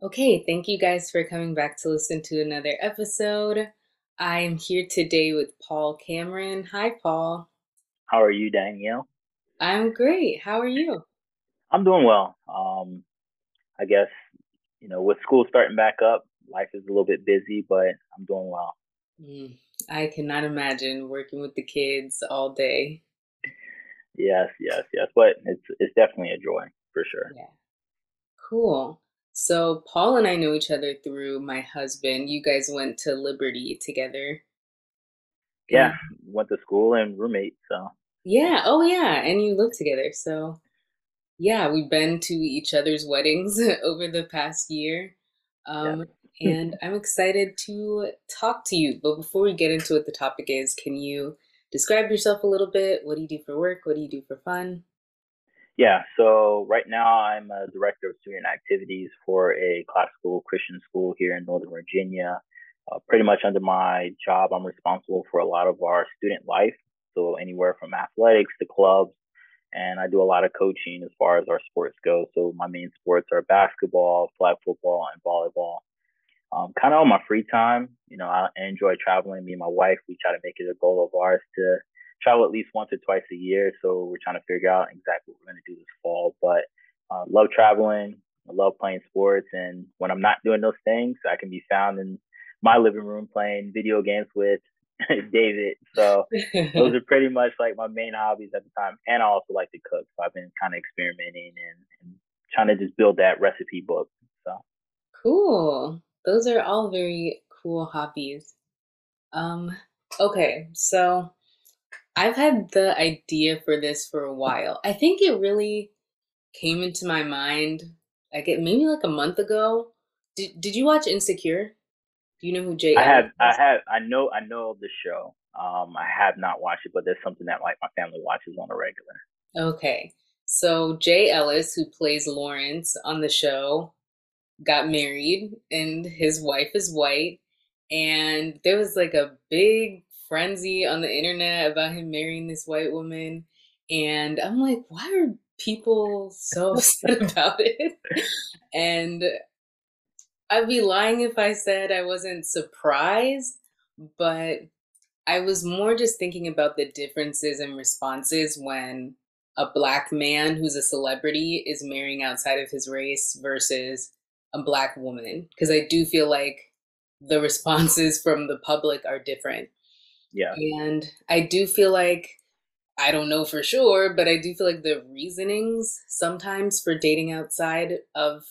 Okay, thank you guys for coming back to listen to another episode. I am here today with Paul Cameron. Hi, Paul. How are you, Danielle? I'm great. How are you? I'm doing well. Um, I guess, you know, with school starting back up, life is a little bit busy, but I'm doing well. Mm, I cannot imagine working with the kids all day. Yes, yes, yes. But it's it's definitely a joy for sure. Yeah. Cool. So Paul and I know each other through my husband. You guys went to Liberty together. Yeah, went to school and roommate. So yeah. Oh yeah, and you live together. So yeah, we've been to each other's weddings over the past year. Um, yeah. And I'm excited to talk to you. But before we get into what the topic is, can you describe yourself a little bit? What do you do for work? What do you do for fun? Yeah, so right now I'm a director of student activities for a classical Christian school here in Northern Virginia. Uh, pretty much under my job, I'm responsible for a lot of our student life. So anywhere from athletics to clubs, and I do a lot of coaching as far as our sports go. So my main sports are basketball, flag football, and volleyball. Um, kind of on my free time, you know, I enjoy traveling. Me and my wife, we try to make it a goal of ours to travel at least once or twice a year. So we're trying to figure out exactly what we're going to do this fall. But uh, love traveling. I love playing sports. And when I'm not doing those things, I can be found in my living room playing video games with David. So those are pretty much like my main hobbies at the time. And I also like to cook. So I've been kind of experimenting and, and trying to just build that recipe book. So cool. Those are all very cool hobbies. Um, okay, so I've had the idea for this for a while. I think it really came into my mind like it maybe like a month ago. Did Did you watch Insecure? Do you know who Jay? I have. Is? I have. I know. I know of the show. Um, I have not watched it, but there's something that like my family watches on a regular. Okay, so Jay Ellis, who plays Lawrence on the show, got married, and his wife is white, and there was like a big frenzy on the internet about him marrying this white woman. And I'm like, why are people so upset about it? And I'd be lying if I said I wasn't surprised, but I was more just thinking about the differences in responses when a black man who's a celebrity is marrying outside of his race versus a black woman. Because I do feel like the responses from the public are different. Yeah. And I do feel like I don't know for sure, but I do feel like the reasonings sometimes for dating outside of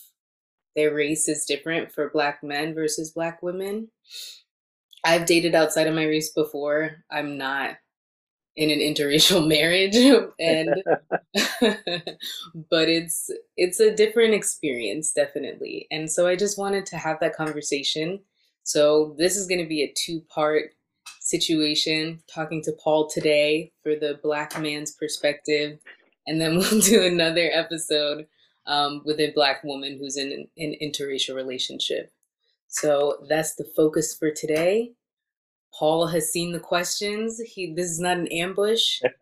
their race is different for black men versus black women. I've dated outside of my race before. I'm not in an interracial marriage and but it's it's a different experience definitely. And so I just wanted to have that conversation. So this is going to be a two-part situation, talking to Paul today for the black man's perspective. And then we'll do another episode um, with a black woman who's in an interracial relationship. So that's the focus for today. Paul has seen the questions. He this is not an ambush.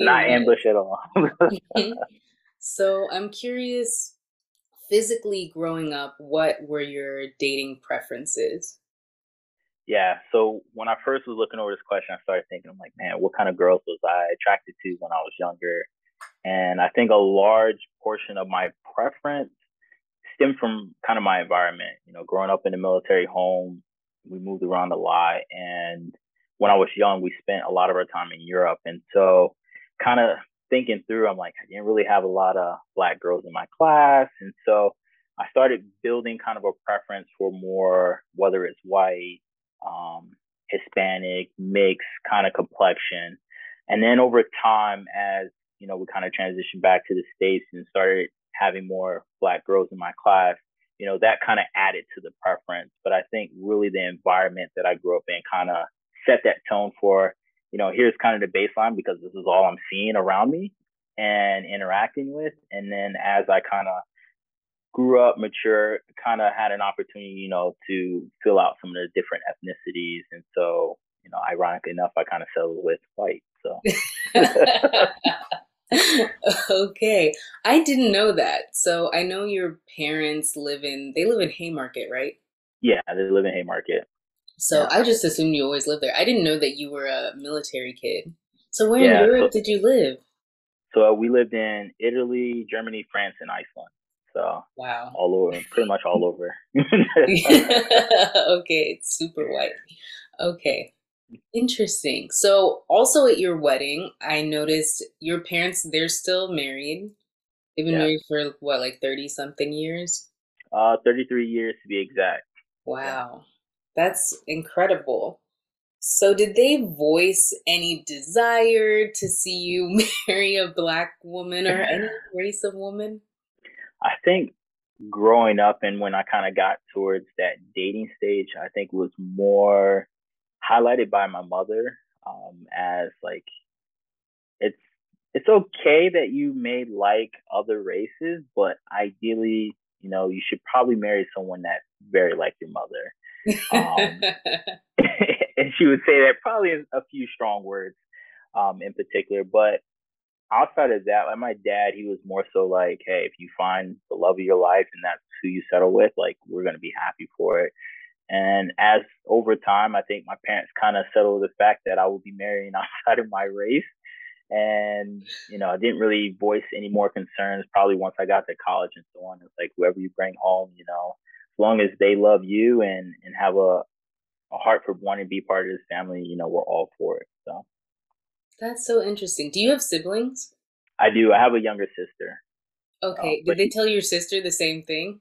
not ambush at all. so I'm curious, physically growing up, what were your dating preferences? Yeah. So when I first was looking over this question, I started thinking, I'm like, man, what kind of girls was I attracted to when I was younger? And I think a large portion of my preference stemmed from kind of my environment. You know, growing up in a military home, we moved around a lot. And when I was young, we spent a lot of our time in Europe. And so, kind of thinking through, I'm like, I didn't really have a lot of black girls in my class. And so, I started building kind of a preference for more, whether it's white, um, Hispanic, mixed kind of complexion. And then over time, as you know, we kind of transitioned back to the States and started having more black girls in my class, you know, that kind of added to the preference. But I think really the environment that I grew up in kind of set that tone for, you know, here's kind of the baseline because this is all I'm seeing around me and interacting with. And then as I kind of grew up mature, kind of had an opportunity, you know, to fill out some of the different ethnicities. And so, you know, ironically enough, I kind of settled with white. So. okay. I didn't know that. So I know your parents live in, they live in Haymarket, right? Yeah, they live in Haymarket. So yeah. I just assumed you always lived there. I didn't know that you were a military kid. So where yeah, in Europe so, did you live? So uh, we lived in Italy, Germany, France, and Iceland. So wow, all over, pretty much all over. okay, it's super white. Okay, interesting. So also at your wedding, I noticed your parents they're still married. They've been yeah. married for what, like thirty something years? Uh, thirty-three years to be exact. Wow, that's incredible. So, did they voice any desire to see you marry a black woman or any race of woman? I think growing up and when I kind of got towards that dating stage, I think was more highlighted by my mother um, as like it's it's okay that you may like other races, but ideally, you know, you should probably marry someone that's very like your mother. Um, and she would say that probably in a few strong words um, in particular, but outside of that, like my dad, he was more so like, hey, if you find the love of your life and that's who you settle with, like we're gonna be happy for it. And as over time, I think my parents kind of settled the fact that I will be marrying outside of my race. And, you know, I didn't really voice any more concerns probably once I got to college and so on. It's like whoever you bring home, you know, as long as they love you and, and have a, a heart for wanting to be part of this family, you know, we're all for it. So that's so interesting. Do you have siblings? I do. I have a younger sister. Okay. Um, Did they tell your sister the same thing?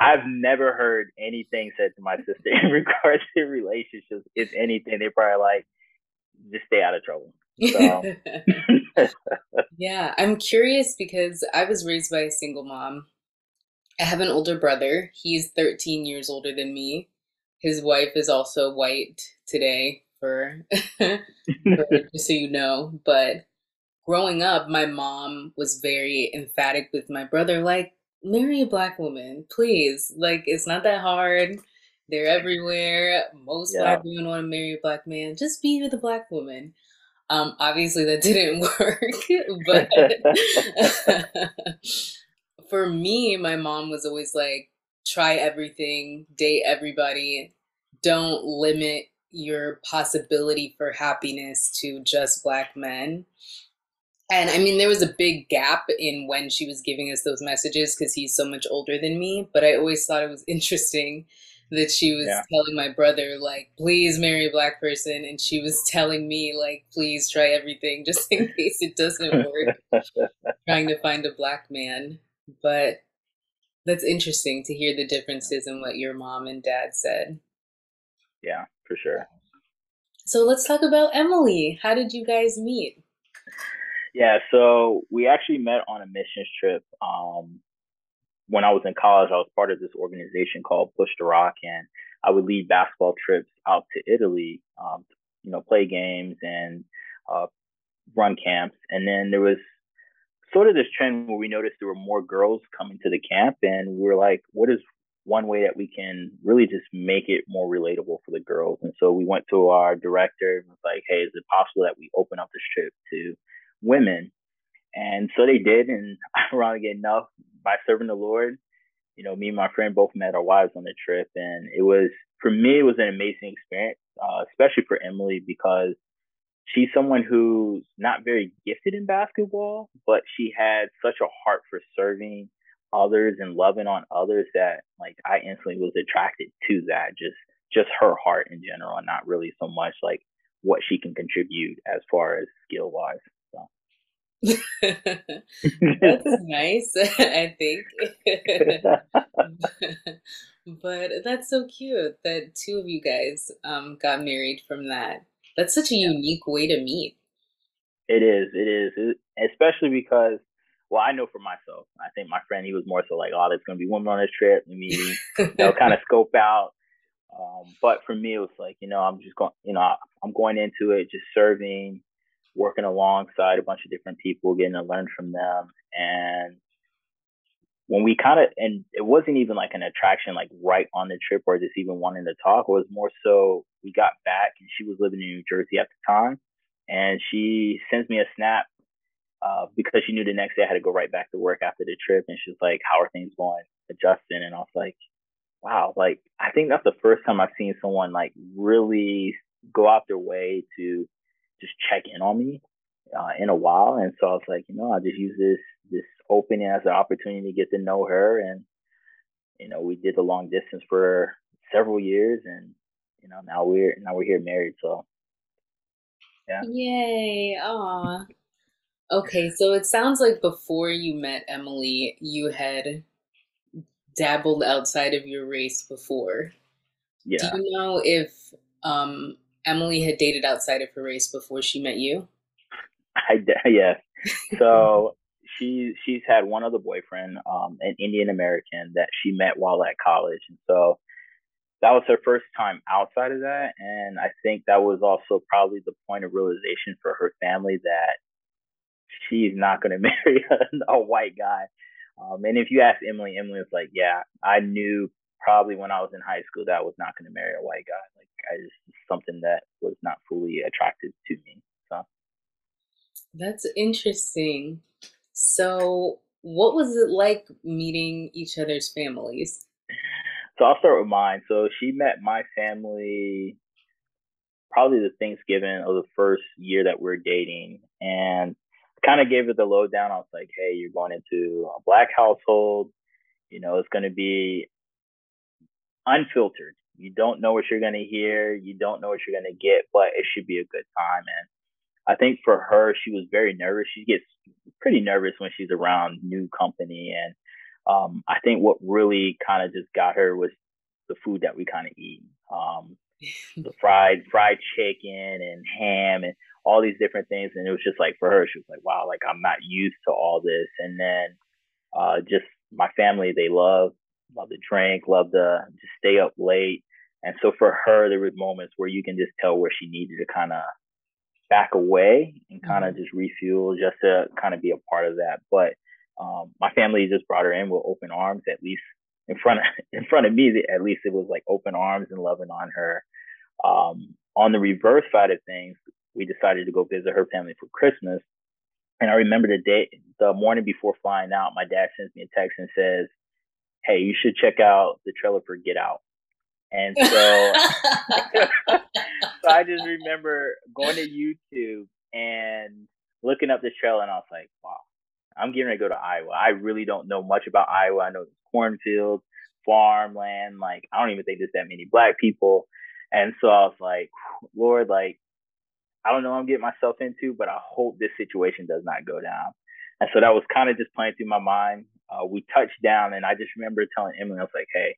I've never heard anything said to my sister in regards to relationships. If anything, they're probably like, just stay out of trouble. So. yeah, I'm curious because I was raised by a single mom. I have an older brother. He's 13 years older than me. His wife is also white today, for, for just so you know. But growing up, my mom was very emphatic with my brother, like, marry a black woman, please. Like, it's not that hard. They're everywhere. Most yeah. black women want to marry a black man. Just be with a black woman. Um, obviously that didn't work, but for me, my mom was always like, try everything, date everybody, don't limit your possibility for happiness to just black men. And I mean, there was a big gap in when she was giving us those messages because he's so much older than me. But I always thought it was interesting that she was yeah. telling my brother, like, please marry a black person. And she was telling me, like, please try everything just in case it doesn't work, trying to find a black man. But that's interesting to hear the differences in what your mom and dad said. Yeah, for sure. So let's talk about Emily. How did you guys meet? Yeah, so we actually met on a missions trip. Um, when I was in college, I was part of this organization called Push to Rock, and I would lead basketball trips out to Italy, um, you know, play games and uh, run camps. And then there was sort of this trend where we noticed there were more girls coming to the camp, and we were like, what is one way that we can really just make it more relatable for the girls? And so we went to our director and was like, hey, is it possible that we open up this trip to women? And so they did. And ironically enough, by serving the Lord, you know, me and my friend both met our wives on the trip. And it was, for me, it was an amazing experience, uh, especially for Emily, because she's someone who's not very gifted in basketball, but she had such a heart for serving others and loving on others that like I instantly was attracted to that just just her heart in general and not really so much like what she can contribute as far as skill wise. that's nice, I think. but that's so cute that two of you guys um, got married from that. That's such a unique way to meet. It is. It is. It, especially because well, I know for myself. I think my friend he was more so like, oh, there's gonna be women on this trip. Let me, you know, kind of scope out. Um, but for me, it was like, you know, I'm just going, you know, I'm going into it just serving, working alongside a bunch of different people, getting to learn from them, and when we kind of and it wasn't even like an attraction like right on the trip or just even wanting to talk. It was more so we got back and she was living in new jersey at the time. And she sends me a snap uh, because she knew the next day i had to go right back to work after the trip. And she's like how are things going adjusting and i was like wow like i think that's the first time i've seen someone like really go out their way to just check in on me uh, in a while and so i was like you know i'll just use this this opening as an opportunity to get to know her. And, you know, we did the long distance for several years and, you know, now we're, now we're here married. So, yeah. Yay. Aw. Okay. So it sounds like before you met Emily, you had dabbled outside of your race before. Yeah. Do you know if um, Emily had dated outside of her race before she met you? I yes. So she she's had one other boyfriend, um, an Indian American that she met while at college, and so that was her first time outside of that. And I think that was also probably the point of realization for her family that she's not going to marry a, a, white guy. Um, and if you ask Emily, Emily was like, "Yeah, I knew probably when I was in high school that I was not going to marry a white guy. Like, I just something that was not fully attractive to me." So that's interesting. So, what was it like meeting each other's families? So, I'll start with mine. So, she met my family probably the Thanksgiving of the first year that we are dating. And kind of gave her the lowdown. I was like, hey, you're going into a black household. You know, it's going to be unfiltered. You don't know what you're going to hear. You don't know what you're going to get, but it should be a good time. And I think for her, she was very nervous. She gets pretty nervous when she's around new company. And um, I think what really kind of just got her was the food that we kind of eat. Um, the fried fried chicken and ham and all these different things. And it was just like for her, she was like, wow, like I'm not used to all this. And then uh, just my family, they love love to drink, love to just stay up late. And so for her, there were moments where you can just tell where she needed to kind of back away and kind of mm-hmm. just refuel just to kind of be a part of that. But um, my family just brought her in with open arms, at least in front of in front of me. At least it was like open arms and loving on her. Um, on the reverse side of things, we decided to go visit her family for Christmas. And I remember the day, the morning before flying out, my dad sends me a text and says, "Hey, you should check out the trailer for Get Out." And so, so I just remember going to YouTube and looking up this trailer, and I was like, wow, I'm getting ready to go to Iowa. I really don't know much about Iowa. I know it's cornfields, farmland. Like, I don't even think there's that many black people. And so I was like, Lord, like, I don't know what I'm getting myself into, but I hope this situation does not go down. And so that was kind of just playing through my mind. Uh, we touched down, and I just remember telling Emily, I was like, hey,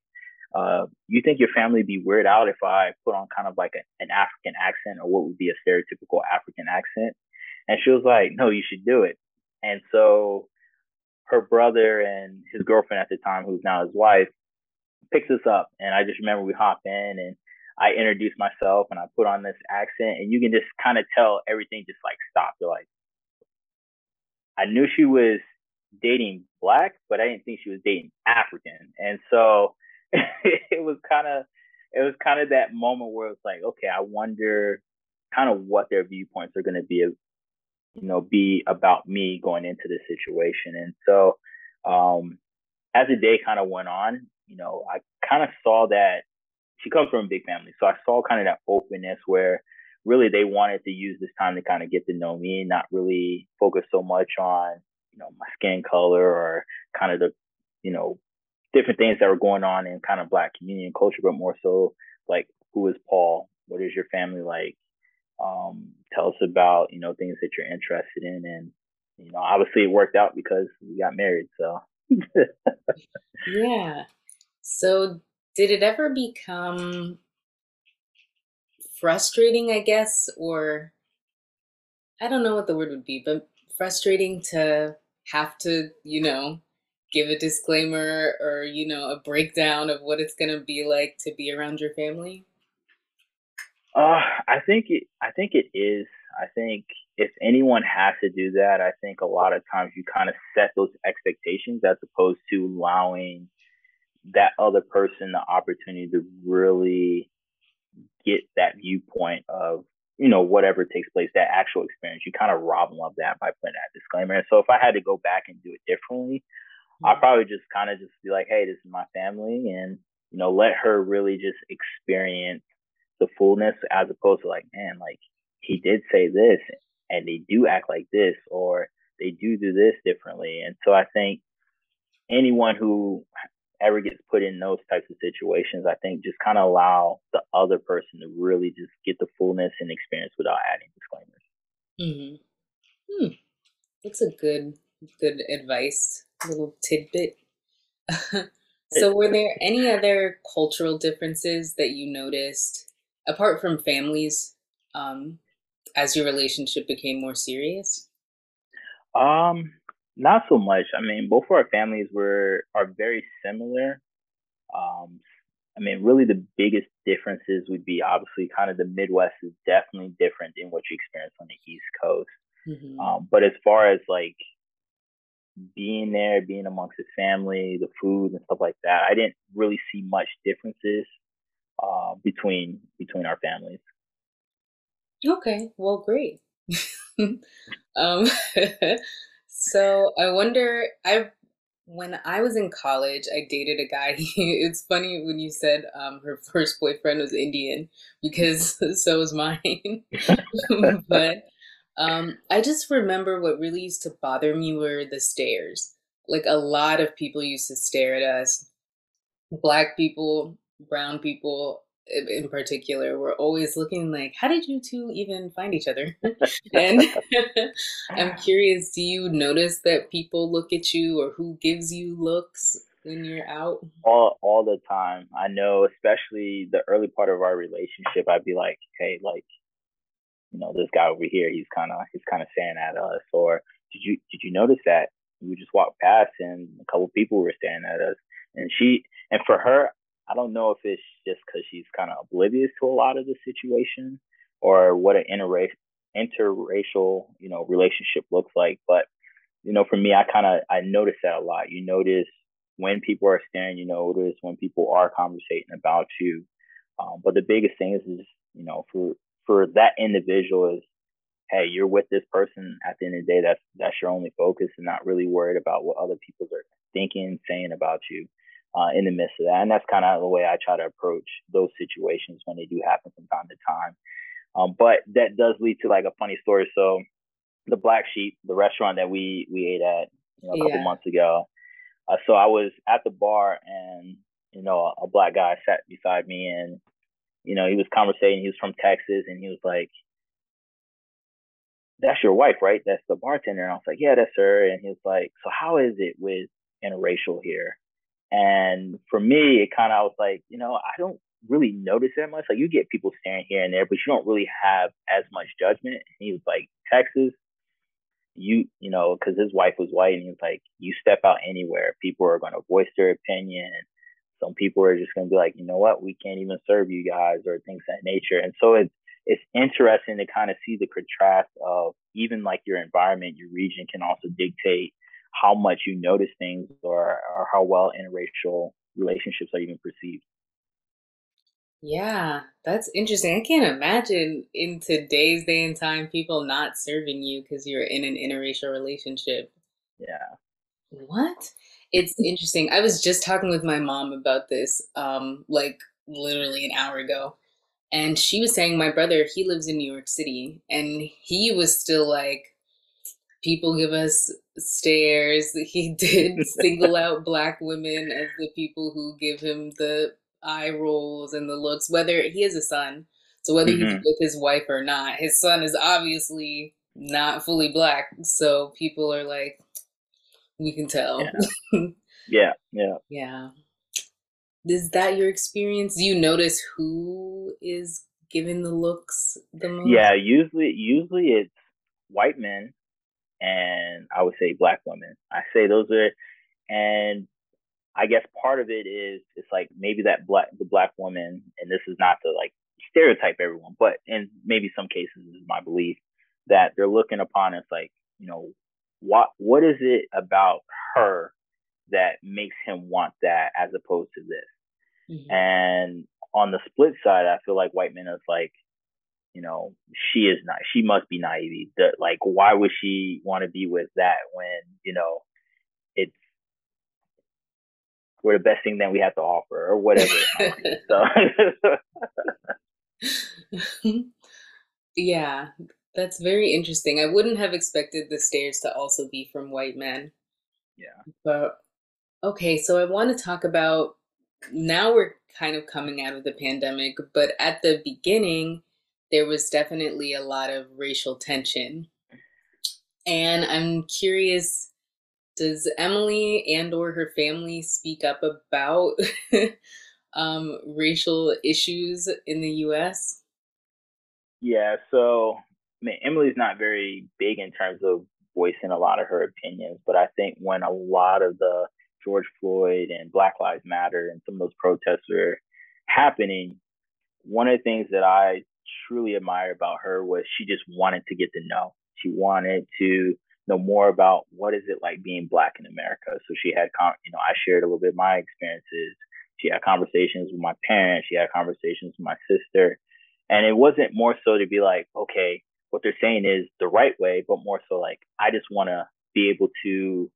uh, you think your family be weird out if I put on kind of like a, an African accent or what would be a stereotypical African accent? And she was like, no, you should do it. And so her brother and his girlfriend at the time, who's now his wife, picks us up. And I just remember we hop in and I introduced myself and I put on this accent and you can just kind of tell everything just like stopped. They're like, I knew she was dating black, but I didn't think she was dating African. And so it was kind of it was kind of that moment where it's like, okay, I wonder kind of what their viewpoints are going to be, you know, be about me going into this situation. And so, um, as the day kind of went on, you know, I kind of saw that she comes from a big family, so I saw kind of that openness where really they wanted to use this time to kind of get to know me, and not really focus so much on, you know, my skin color or kind of the, you know, different things that were going on in kind of black community and culture, but more so like who is Paul? What is your family like? Um, tell us about, you know, things that you're interested in. And, you know, obviously it worked out because we got married. So Yeah. So did it ever become frustrating, I guess, or I don't know what the word would be, but frustrating to have to, you know, give a disclaimer or you know a breakdown of what it's going to be like to be around your family? Uh i think it i think it is. I think if anyone has to do that, I think a lot of times you kind of set those expectations as opposed to allowing that other person the opportunity to really get that viewpoint of you know whatever takes place that actual experience you kind of rob them of that by putting that disclaimer and so if i had to go back and do it differently mm-hmm. i'd probably just kind of just be like hey this is my family and you know let her really just experience the fullness as opposed to like man like he did say this and they do act like this or they do do this differently and so i think anyone who ever gets put in those types of situations, I think just kind of allow the other person to really just get the fullness and experience without adding disclaimers. Mm-hmm. Hmm. That's a good, good advice. Little tidbit. so, were there any other cultural differences that you noticed apart from families um, as your relationship became more serious? Um, not so much. I mean, both of our families were are very similar. Um, I mean, really the biggest differences would be obviously kind of the Midwest is definitely different than what you experience on the East Coast. Mm-hmm. Um, but as far as like being there, being amongst the family, the food and stuff like that, I didn't really see much differences uh, between between our families. Okay, well, great. um, So I wonder, I when I was in college, I dated a guy. it's funny when you said um, her first boyfriend was Indian because so was mine. but um, I just remember what really used to bother me were the stares. Like a lot of people used to stare at us, black people, brown people, in particular were always looking like, how did you two even find each other? and I'm curious, do you notice that people look at you or who gives you looks when you're out? All all the time. I know, especially the early part of our relationship, I'd be like, hey, like, you know, this guy over here, he's kind of he's kind of staring at us. Or did you did you notice that we just walked past and a couple people were staring at us? And she and for her, I don't know if it's just because she's kind of oblivious to a lot of the situation or what an interracial interracial you know relationship looks like. But you know, for me, I kind of I notice that a lot. You notice when people are staring. You notice when people are conversating about you. Um, but the biggest thing is, is you know, for for that individual is, hey, you're with this person. At the end of the day, that's that's your only focus, and not really worried about what other people are thinking, saying about you uh, in the midst of that. And that's kind of the way I try to approach those situations when they do happen from time to time. Um, but that does lead to like a funny story. So the Black Sheep, the restaurant that we we ate at you know, a couple yeah. months ago. Uh, so I was at the bar and you know a, a black guy sat beside me and you know he was conversating. He was from Texas and he was like, "That's your wife, right? That's the bartender." And I was like, "Yeah, that's her." And he was like, "So how is it with interracial here?" And for me, it kind of I was like, you know, I don't really notice that much. Like you get people staring here and there, but you don't really have as much judgment. And he was like, Texas, you you know, because his wife was white, and he was like, you step out anywhere, people are going to voice their opinion. Some people are just going to be like, you know what, we can't even serve you guys, or things that nature. And so it's it's interesting to kind of see the contrast of even like your environment, your region can also dictate how much you notice things or, or how well interracial relationships are even perceived. Yeah, that's interesting. I can't imagine in today's day and time people not serving you because you're in an interracial relationship. Yeah. What? It's interesting. I was just talking with my mom about this, um, like literally an hour ago. And she was saying my brother, he lives in New York City, and he was still like, people give us stares. He did single out black women as the people who give him the eye rolls and the looks, whether he has a son. So whether mm-hmm. he's with his wife or not, his son is obviously not fully black. So people are like, we can tell. Yeah. yeah. Yeah. yeah. Is that your experience? Do you notice who is giving the looks the most? Yeah, usually usually it's white men and I would say black women. I say those are, and I guess part of it is it's like maybe that black the black woman, and this is not to like stereotype everyone, but in maybe some cases is my belief that they're looking upon as like, you know, what what is it about her that makes him want that as opposed to this? Mm-hmm. And on the split side, I feel like white men is like, you know, she is not. She must be naive. That like, why would she want to be with that when you know it's we're the best thing that we have to offer or whatever. so. yeah, that's very interesting. I wouldn't have expected the stares to also be from white men. Yeah. But okay, so I want to talk about now we're kind of coming out of the pandemic, but at the beginning, there was definitely a lot of racial tension. And I'm curious does Emily and or her family speak up about um, racial issues in the US? Yeah, so I mean, Emily's not very big in terms of voicing a lot of her opinions, but I think when a lot of the George Floyd and Black Lives Matter and some of those protests were happening, one of the things that I truly admired about her was she just wanted to get to know. She wanted to know more about what is it like being black in America. So she had, you know, I shared a little bit my experiences. She had conversations with my parents. She had conversations with my sister, and it wasn't more so to be like, okay, what they're saying is the right way, but more so like I just want to be able to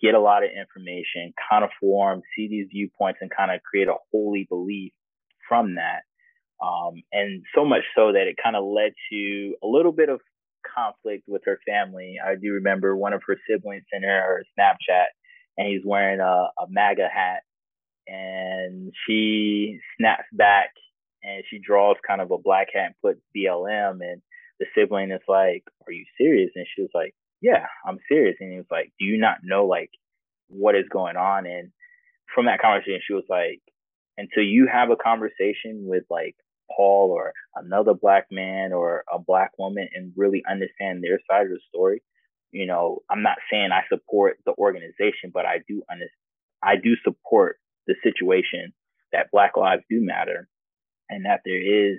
get a lot of information, kind of form, see these viewpoints, and kind of create a holy belief from that. Um, and so much so that it kind of led to a little bit of conflict with her family. I do remember one of her siblings sent her a Snapchat, and he's wearing a, a MAGA hat, and she snaps back and she draws kind of a black hat and puts BLM, and the sibling is like, "Are you serious?" And she was like, "Yeah, I'm serious." And he was like, "Do you not know like what is going on?" And from that conversation, she was like, "Until you have a conversation with like Paul or another black man or a black woman and really understand their side of the story. You know, I'm not saying I support the organization, but I do understand, I do support the situation that Black lives do matter and that there is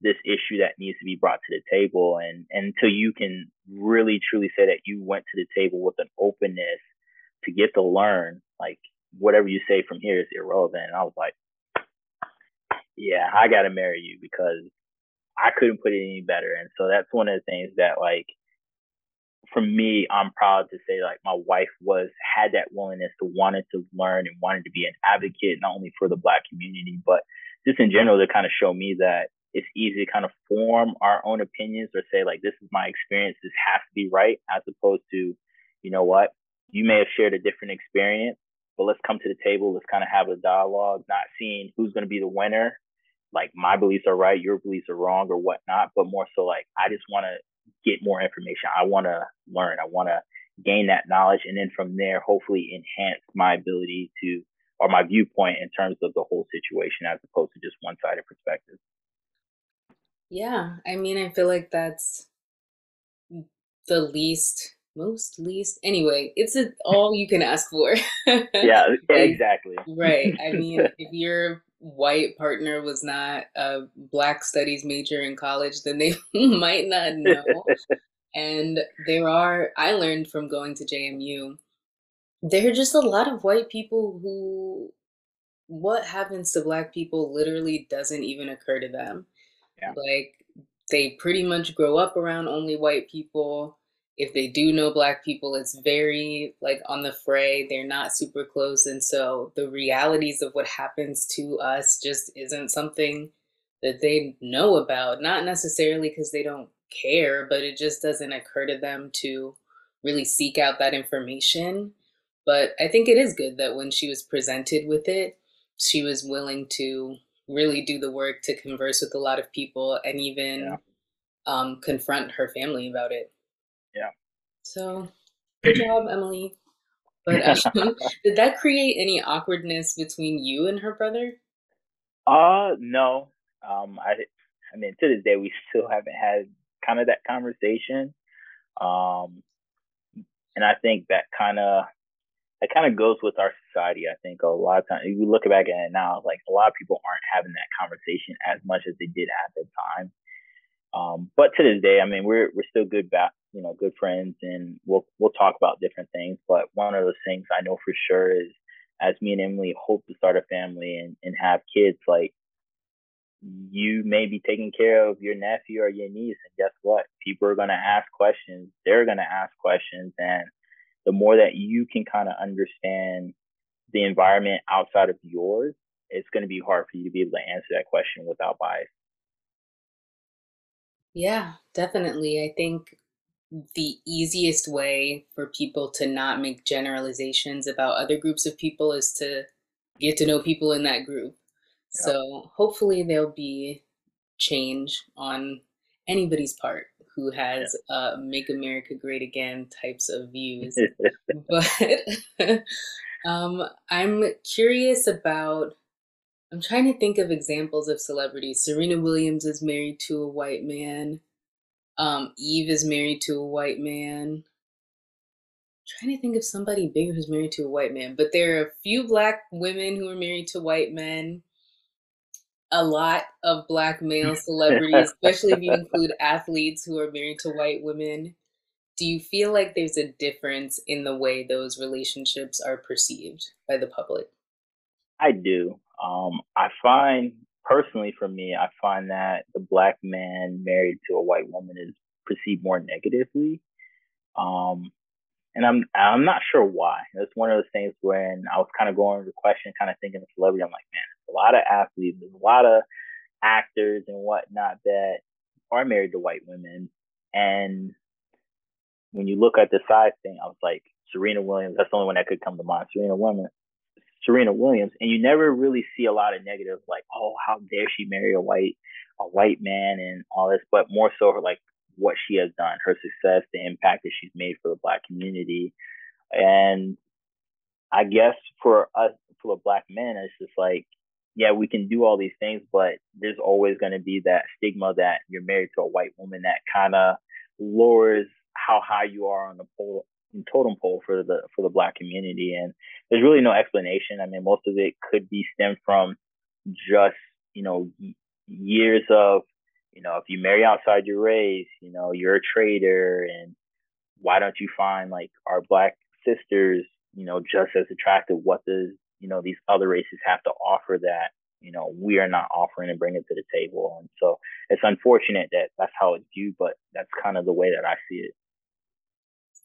this issue that needs to be brought to the table. And, and until you can really truly say that you went to the table with an openness to get to learn, like whatever you say from here is irrelevant. And I was like, yeah, I got to marry you because I couldn't put it any better. And so that's one of the things that like for me, I'm proud to say like my wife was had that willingness to wanted to learn and wanted to be an advocate not only for the black community but just in general to kind of show me that it's easy to kind of form our own opinions or say like this is my experience, this has to be right, as opposed to, you know what, you may have shared a different experience, but let's come to the table, let's kind of have a dialogue, not seeing who's going to be the winner like my beliefs are right, your beliefs are wrong or whatnot, but more so like I just want to get more information. I want to learn. I want to gain that knowledge. And then from there, hopefully enhance my ability to, or my viewpoint in terms of the whole situation as opposed to just one sided perspective. Yeah. I mean, I feel like that's the least most least anyway it's a, all you can ask for yeah exactly right i mean if you're white partner was not a black studies major in college, then they might not know. and there are, I learned from going to JMU, there are just a lot of white people who what happens to black people literally doesn't even occur to them. Yeah. Like they pretty much grow up around only white people if they do know black people it's very like on the fray. They're not super close. And so the realities of what happens to us just isn't something that they know about. Not necessarily because they don't care but it just doesn't occur to them to really seek out that information. But i think it is good that when she was presented with it she was willing to really do the work to converse with a lot of people and even yeah. um, confront her family about it yeah. So good job, Emily. But um, did that create any awkwardness between you and her brother? Uh, no. Um, I, I mean, to this day, we still haven't had kind of that conversation. Um, and I think that kind of that kind of goes with our society. I think a lot of times, if you look back at it now, like a lot of people aren't having that conversation as much as they did at the time. Um, but to this day, I mean, we're we're still good back, you know, good friends, and we'll we'll talk about different things. But one of those things I know for sure is, as me and Emily hope to start a family and and have kids, like you may be taking care of your nephew or your niece, and guess what? People are gonna ask questions. They're gonna ask questions, and the more that you can kind of understand the environment outside of yours, it's going to be hard for you to be able to answer that question without bias. Yeah, definitely. I think the easiest way for people to not make generalizations about other groups of people is to get to know people in that group. Yeah. So hopefully there'll be change on anybody's part who has uh, "Make America Great Again" types of views. but um, I'm curious about. I'm trying to think of examples of celebrities. Serena Williams is married to a white man. Um, Eve is married to a white man. I'm trying to think of somebody bigger who's married to a white man, but there are a few black women who are married to white men a lot of black male celebrities, especially if you include athletes who are married to white women. Do you feel like there's a difference in the way those relationships are perceived by the public? I do. Um, I find personally for me, I find that the black man married to a white woman is perceived more negatively. Um, and I'm I'm not sure why. It's one of those things when I was kind of going to the question, kind of thinking of celebrity. I'm like, man, there's a lot of athletes, there's a lot of actors and whatnot that are married to white women. And when you look at the size thing, I was like, Serena Williams, that's the only one that could come to mind. Serena Williams, Serena Williams, and you never really see a lot of negative, like, oh, how dare she marry a white a white man and all this, but more so like what she has done, her success, the impact that she's made for the black community. And I guess for us, for the black men, it's just like yeah, we can do all these things, but there's always going to be that stigma that you're married to a white woman that kind of lowers how high you are on the pole totem pole for the for the black community and there's really no explanation. I mean most of it could be stemmed from just you know years of you know if you marry outside your race you know you're a traitor and why don't you find like our black sisters you know just as attractive? What does you know these other races have to offer that you know we are not offering and bringing to the table? And so it's unfortunate that that's how it's viewed but that's kind of the way that i see it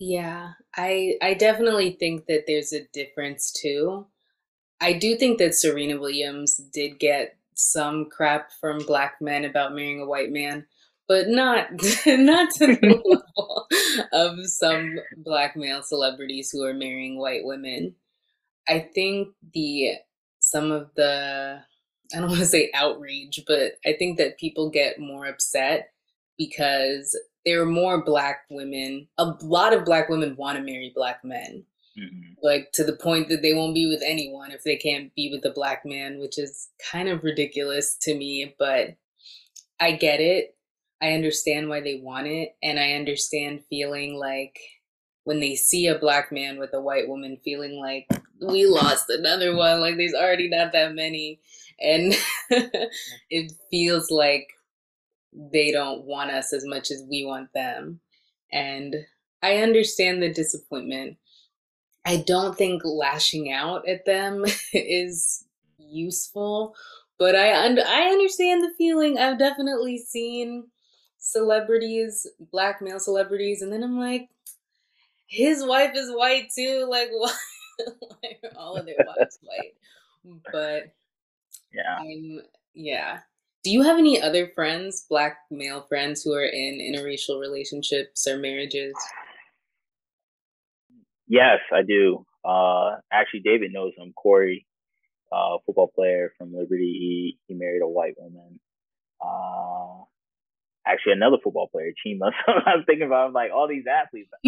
yeah i i definitely think that there's a difference too. I do think that serena williams did get some crap from black men about marrying a white man but not not to the level of some black male celebrities who are marrying white women. I think the some of the I don't want to say outrage, but I think that people get more upset because there are more black women. A lot of black women want to marry black men. Mm-hmm. Like to the point that they won't be with anyone if they can't be with a black man, which is kind of ridiculous to me, but I get it. I understand why they want it. And I understand feeling like when they see a black man with a white woman, feeling like we lost another one. Like there's already not that many. And it feels like they don't want us as much as we want them. And I understand the disappointment. I don't think lashing out at them is useful, but I un- I understand the feeling. I've definitely seen celebrities, black male celebrities, and then I'm like, his wife is white too. Like, why? all of their wives white. But yeah, I'm yeah. Do you have any other friends, black male friends, who are in interracial relationships or marriages? Yes, I do. Uh, actually, David knows him. Corey, uh, football player from Liberty. He he married a white woman. Uh, actually another football player, Chima. So I was thinking about like all these athletes.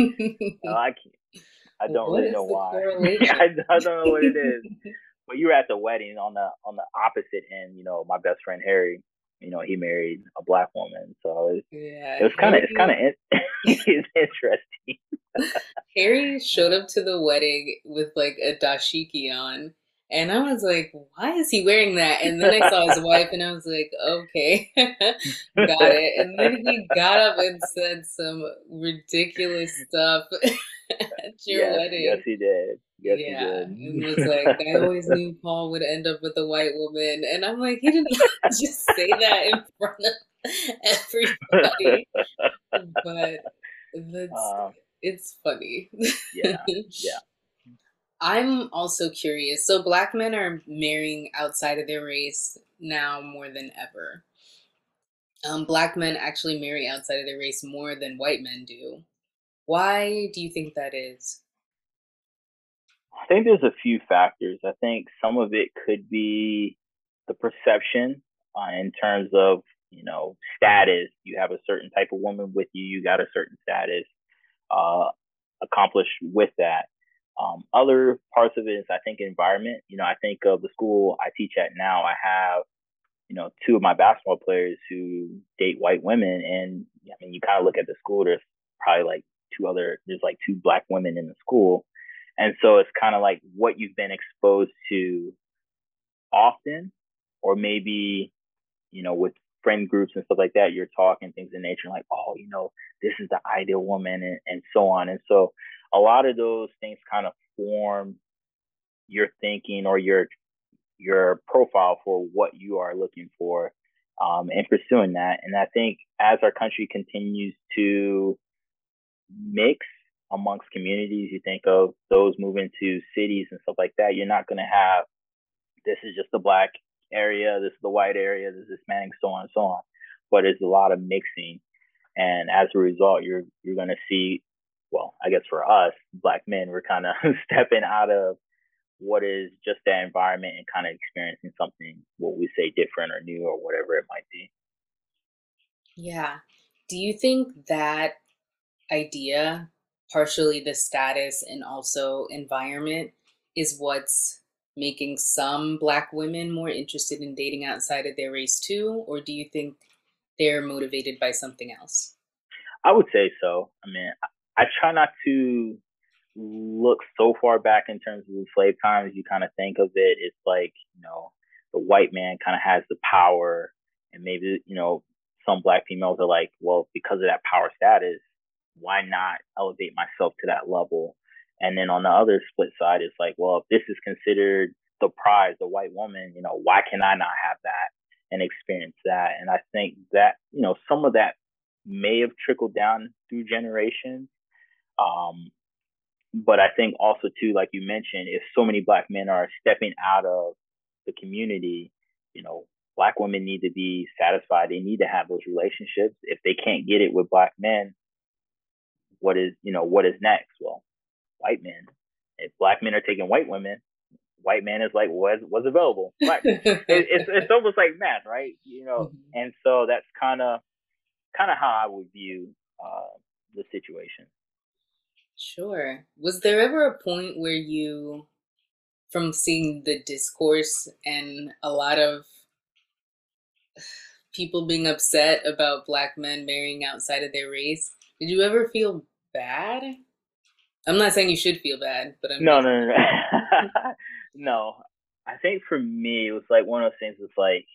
I can't. I don't what really know why. I, I don't know what it is. But you were at the wedding on the on the opposite end. You know, my best friend Harry. You know, he married a black woman, so it, yeah, it was kind of it's kind of it's interesting. Harry showed up to the wedding with like a dashiki on, And I was like, why is he wearing that? And then I saw his wife and I was like, okay, got it. And then he got up and said some ridiculous stuff at your yes, wedding. Yes, he did. Yes, yeah. he did. And was like, I always knew Paul would end up with a white woman. And I'm like, he didn't just say that in front of everybody. But that's, um, it's funny. yeah. Yeah. I'm also curious. So, black men are marrying outside of their race now more than ever. Um, black men actually marry outside of their race more than white men do. Why do you think that is? I think there's a few factors. I think some of it could be the perception uh, in terms of, you know, status. You have a certain type of woman with you, you got a certain status uh, accomplished with that. Um, other parts of it is, I think, environment. You know, I think of the school I teach at now. I have, you know, two of my basketball players who date white women, and I mean, you kind of look at the school. There's probably like two other. There's like two black women in the school, and so it's kind of like what you've been exposed to often, or maybe, you know, with friend groups and stuff like that, you're talking things in nature like, oh, you know, this is the ideal woman, and, and so on. And so a lot of those things kind of form your thinking or your your profile for what you are looking for um, and pursuing that. And I think as our country continues to mix amongst communities, you think of those moving to cities and stuff like that, you're not going to have this is just the black area, this is the white area, this is Hispanic, so on and so on. But it's a lot of mixing. And as a result, you're you're going to see well, I guess for us, black men, we're kind of stepping out of what is just that environment and kind of experiencing something, what we say different or new or whatever it might be. Yeah. Do you think that idea, partially the status and also environment, is what's making some black women more interested in dating outside of their race too? Or do you think they're motivated by something else? I would say so. I mean, I try not to look so far back in terms of the slave times. You kind of think of it, it's like, you know, the white man kind of has the power, and maybe, you know, some black females are like, well, because of that power status, why not elevate myself to that level? And then on the other split side, it's like, well, if this is considered the prize, the white woman, you know, why can I not have that and experience that? And I think that, you know, some of that may have trickled down through generations um, but I think also too, like you mentioned, if so many black men are stepping out of the community, you know, black women need to be satisfied. They need to have those relationships. If they can't get it with black men, what is, you know, what is next? Well, white men. If black men are taking white women, white man is like what's what's available. Right. it, it's it's almost like math, right? You know, mm-hmm. and so that's kind of kind of how I would view uh, the situation. Sure. Was there ever a point where you, from seeing the discourse and a lot of people being upset about black men marrying outside of their race, did you ever feel bad? I'm not saying you should feel bad, but I'm no, no, no, no. no. I think for me, it was like one of those things. It's like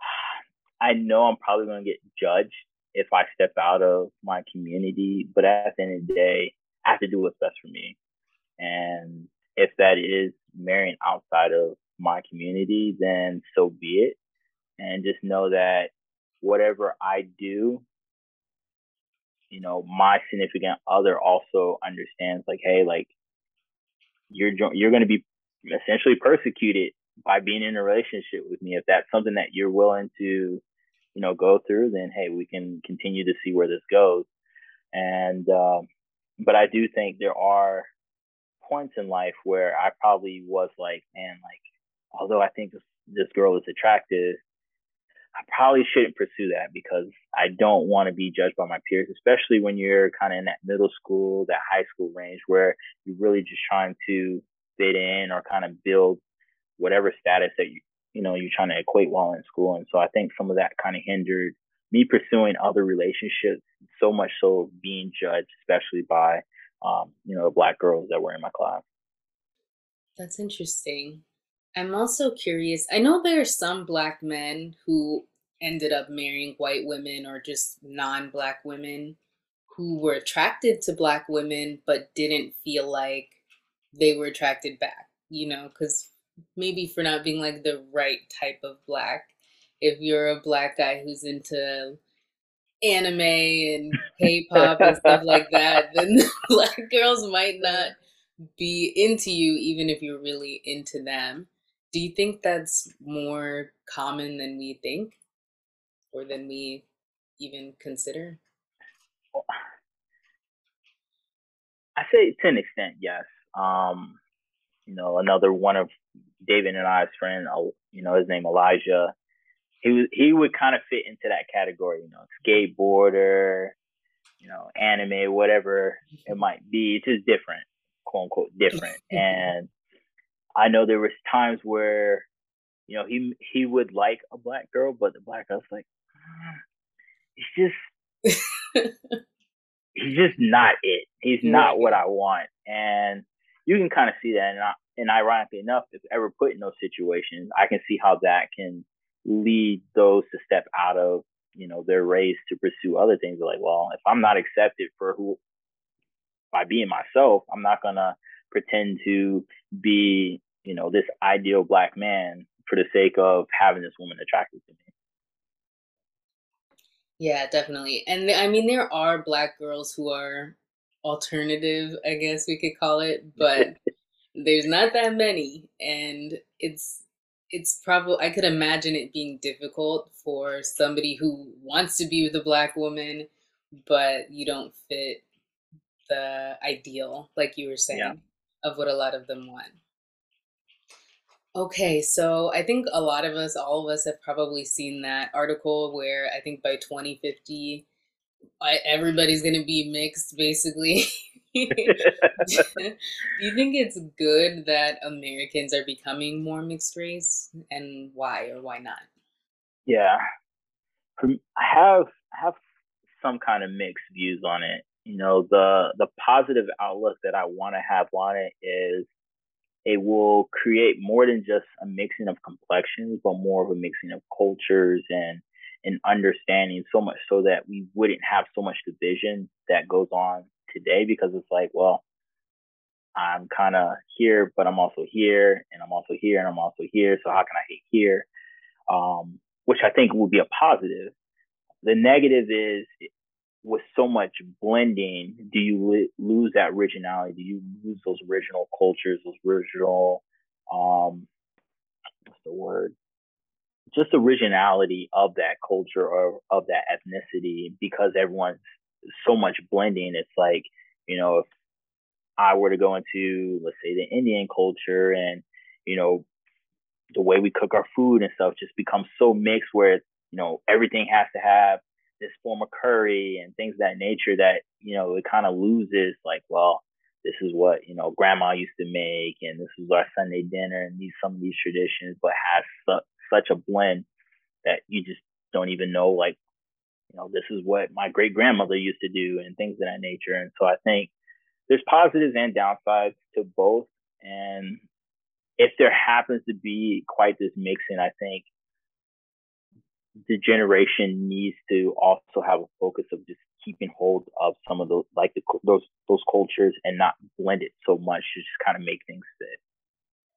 I know I'm probably going to get judged if I step out of my community. But at the end of the day, I have to do what's best for me. And if that is marrying outside of my community, then so be it. And just know that whatever I do, you know, my significant other also understands like, hey, like you're you're going to be essentially persecuted by being in a relationship with me. If that's something that you're willing to you know, go through, then hey, we can continue to see where this goes. And um, but I do think there are points in life where I probably was like, man, like although I think this this girl is attractive, I probably shouldn't pursue that because I don't want to be judged by my peers, especially when you're kind of in that middle school, that high school range where you're really just trying to fit in or kind of build whatever status that you you know you're trying to equate while in school and so i think some of that kind of hindered me pursuing other relationships so much so being judged especially by um, you know the black girls that were in my class that's interesting I'm also curious. I know there are some black men who ended up marrying white women or just non black women who were attracted to black women but didn't feel like they were attracted back, you know, because maybe for not being like the right type of black. If you're a black guy who's into anime and K-pop and stuff like that, then black girls might not be into you even if you're really into them. Do you think that's more common than we think or than we even consider? I say to an extent, yes. Um, you know, another one of David and I's friend, uh, you know, his name Elijah. He was he would kind of fit into that category, you know, skateboarder, you know, anime, whatever it might be. It's just different, quote unquote, different. and I know there was times where, you know, he he would like a black girl, but the black girl's like, mm, it's just he's just not it. He's not what I want. And you can kind of see that. And, I, and ironically enough, if ever put in those situations, I can see how that can lead those to step out of, you know, their race to pursue other things. Like, well, if I'm not accepted for who, by being myself, I'm not to pretend to be, you know, this ideal black man for the sake of having this woman attracted to me. Yeah, definitely. And I mean, there are black girls who are alternative, I guess we could call it, but there's not that many. And it's, it's probably, I could imagine it being difficult for somebody who wants to be with a black woman, but you don't fit the ideal, like you were saying, yeah. of what a lot of them want. Okay, so I think a lot of us, all of us, have probably seen that article where I think by 2050, I, everybody's going to be mixed, basically. Do you think it's good that Americans are becoming more mixed race, and why or why not? Yeah, I have I have some kind of mixed views on it. You know, the the positive outlook that I want to have on it is it will create more than just a mixing of complexions, but more of a mixing of cultures and and understanding so much so that we wouldn't have so much division that goes on today because it's like, well, I'm kind of here, but I'm also here, and I'm also here, and I'm also here. So how can I hate here? Um, which I think would be a positive. The negative is with so much blending, do you lose that originality? Do you lose those original cultures, those original, um, what's the word? Just originality of that culture or of that ethnicity because everyone's so much blending. It's like, you know, if I were to go into, let's say, the Indian culture and, you know, the way we cook our food and stuff just becomes so mixed where, you know, everything has to have this form of curry and things of that nature that you know it kind of loses like well this is what you know grandma used to make and this is our sunday dinner and these some of these traditions but has such a blend that you just don't even know like you know this is what my great grandmother used to do and things of that nature and so i think there's positives and downsides to both and if there happens to be quite this mixing i think the generation needs to also have a focus of just keeping hold of some of those like the, those those cultures and not blend it so much to just kind of make things fit.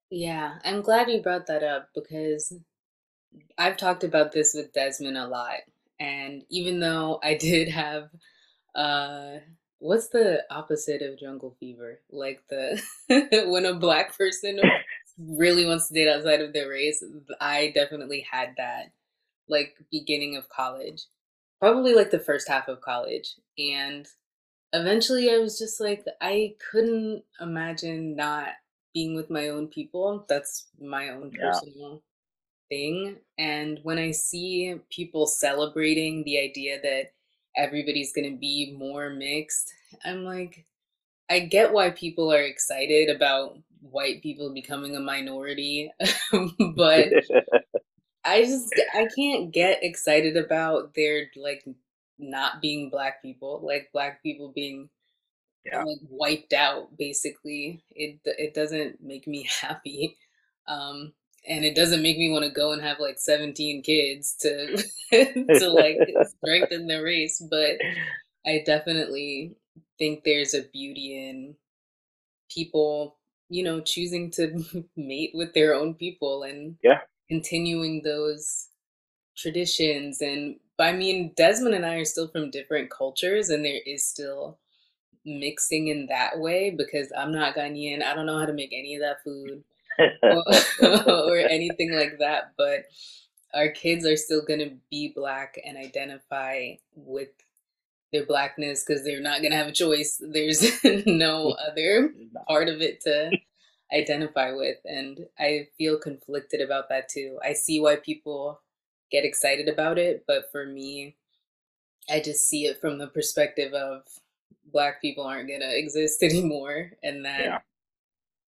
Yeah, I'm glad you brought that up because I've talked about this with Desmond a lot. And even though I did have uh what's the opposite of jungle fever? Like the when a black person really wants to date outside of their race, I definitely had that like beginning of college, probably like the first half of college. And eventually I was just like, I couldn't imagine not being with my own people. That's my own yeah. personal thing. And when I see people celebrating the idea that everybody's going to be more mixed, I'm like, I get why people are excited about white people becoming a minority, but I just I can't get excited about there like not being black people, like black people being yeah. like wiped out. Basically, it it doesn't make me happy. Um, and it doesn't make me want to go and have like 17 kids to to like strengthen the race but i definitely think there's a beauty in people you know choosing to mate with their own people and yeah continuing those traditions and I mean Desmond and I are still from different cultures and there is still mixing in that way because I'm not Ghanaian. I don't know how to make any of that food or, or anything like that, but our kids are still going to be black and identify with their blackness because they're not going to have a choice. There's no mm. other part of it to identify with. And I feel conflicted about that too. I see why people get excited about it, but for me, I just see it from the perspective of black people aren't going to exist anymore. And that yeah.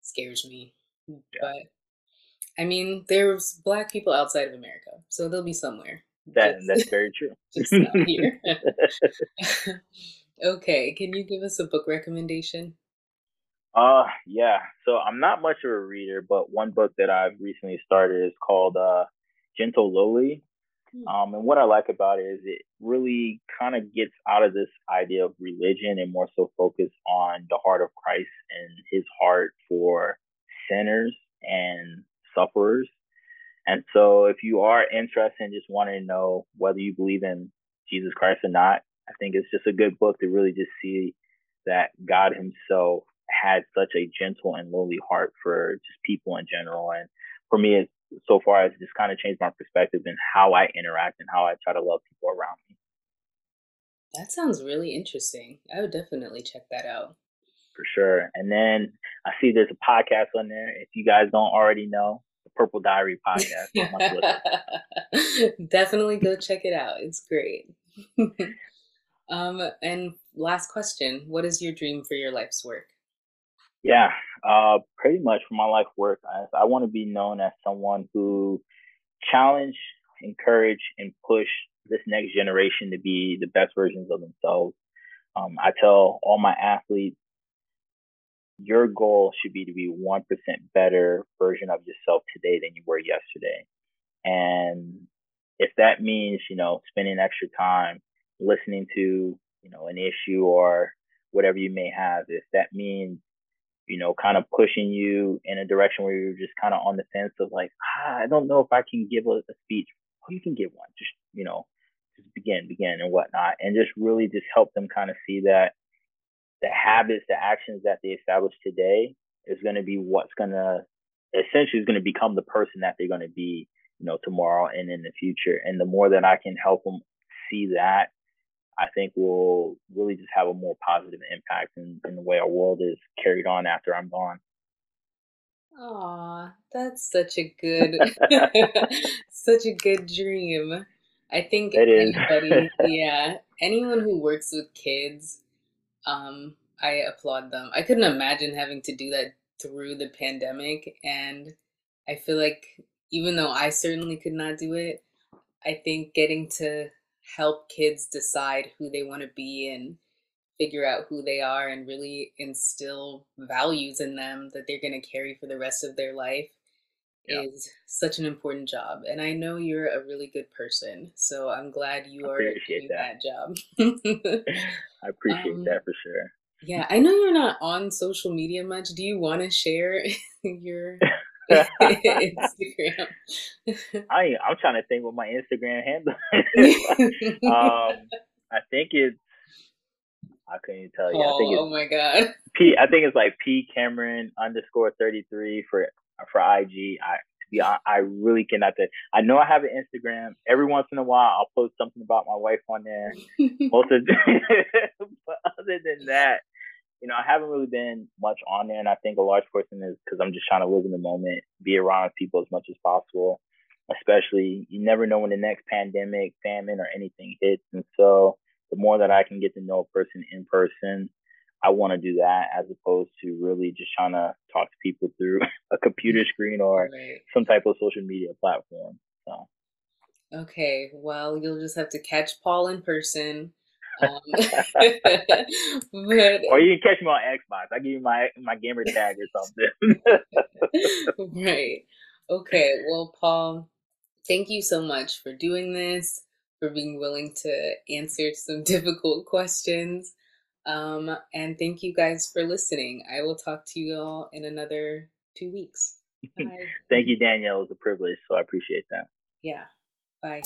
scares me. Yeah. But I mean, there's black people outside of America, so they'll be somewhere. That just, that's very true. just not here. okay, can you give us a book recommendation? Uh yeah. So I'm not much of a reader, but one book that I've recently started is called uh Gentle Lowly. Hmm. Um, and what I like about it is it really kind of gets out of this idea of religion and more so focus on the heart of Christ and his heart for sinners and sufferers. And so if you are interested in just wanting to know whether you believe in Jesus Christ or not, I think it's just a good book to really just see that God himself had such a gentle and lowly heart for just people in general. And for me, it's, so far, it's just kind of changed my perspective in how I interact and how I try to love people around me. That sounds really interesting. I would definitely check that out. For sure. And then I see there's a podcast on there. If you guys don't already know, the Purple Diary podcast. definitely go check it out. It's great. um, and last question What is your dream for your life's work? Yeah, uh, pretty much for my life work, I, I want to be known as someone who challenge, encourage, and push this next generation to be the best versions of themselves. Um, I tell all my athletes, your goal should be to be 1% better version of yourself today than you were yesterday. And if that means, you know, spending extra time listening to, you know, an issue or whatever you may have, if that means you know, kind of pushing you in a direction where you're just kind of on the fence of like, ah, I don't know if I can give a, a speech. Oh, you can give one. Just, you know, just begin, begin and whatnot. And just really just help them kind of see that the habits, the actions that they establish today is going to be what's going to essentially is going to become the person that they're going to be, you know, tomorrow and in the future. And the more that I can help them see that I think will really just have a more positive impact in, in the way our world is carried on after I'm gone. Aw, that's such a good, such a good dream. I think it is. anybody, yeah, anyone who works with kids, um, I applaud them. I couldn't imagine having to do that through the pandemic, and I feel like even though I certainly could not do it, I think getting to help kids decide who they want to be and figure out who they are and really instill values in them that they're going to carry for the rest of their life yeah. is such an important job. And I know you're a really good person, so I'm glad you are doing that, that job. I appreciate um, that for sure. Yeah, I know you're not on social media much. Do you want to share your Instagram. I I'm trying to think what my Instagram handle. um, I think it's. I couldn't tell you. Oh, I think it's, oh my god. P. I think it's like P Cameron underscore thirty three for Uh, for IG. I to I really cannot. I know I have an Instagram. Every once in a while, I'll post something about my wife on there. Most of, but other than that, you know, I haven't really been much on there, and I think a large portion is because I'm just trying to live in the moment, be around people as much as possible. Especially, you never know when the next pandemic, famine, or anything hits, and so the more that I can get to know a person in person, I want to do that as opposed to really just trying to talk to people through a computer screen or right. some type of social media platform. So. Okay, well, you'll just have to catch Paul in person um, but, or you can catch me on Xbox. I give you my my gamer tag or something. right. Okay, well, Paul, thank you so much for doing this, for being willing to answer some difficult questions. Um, and thank you guys for listening. I will talk to you all in another two weeks. Bye. thank you, Danielle. It was a privilege, so I appreciate that. Yeah. Bye.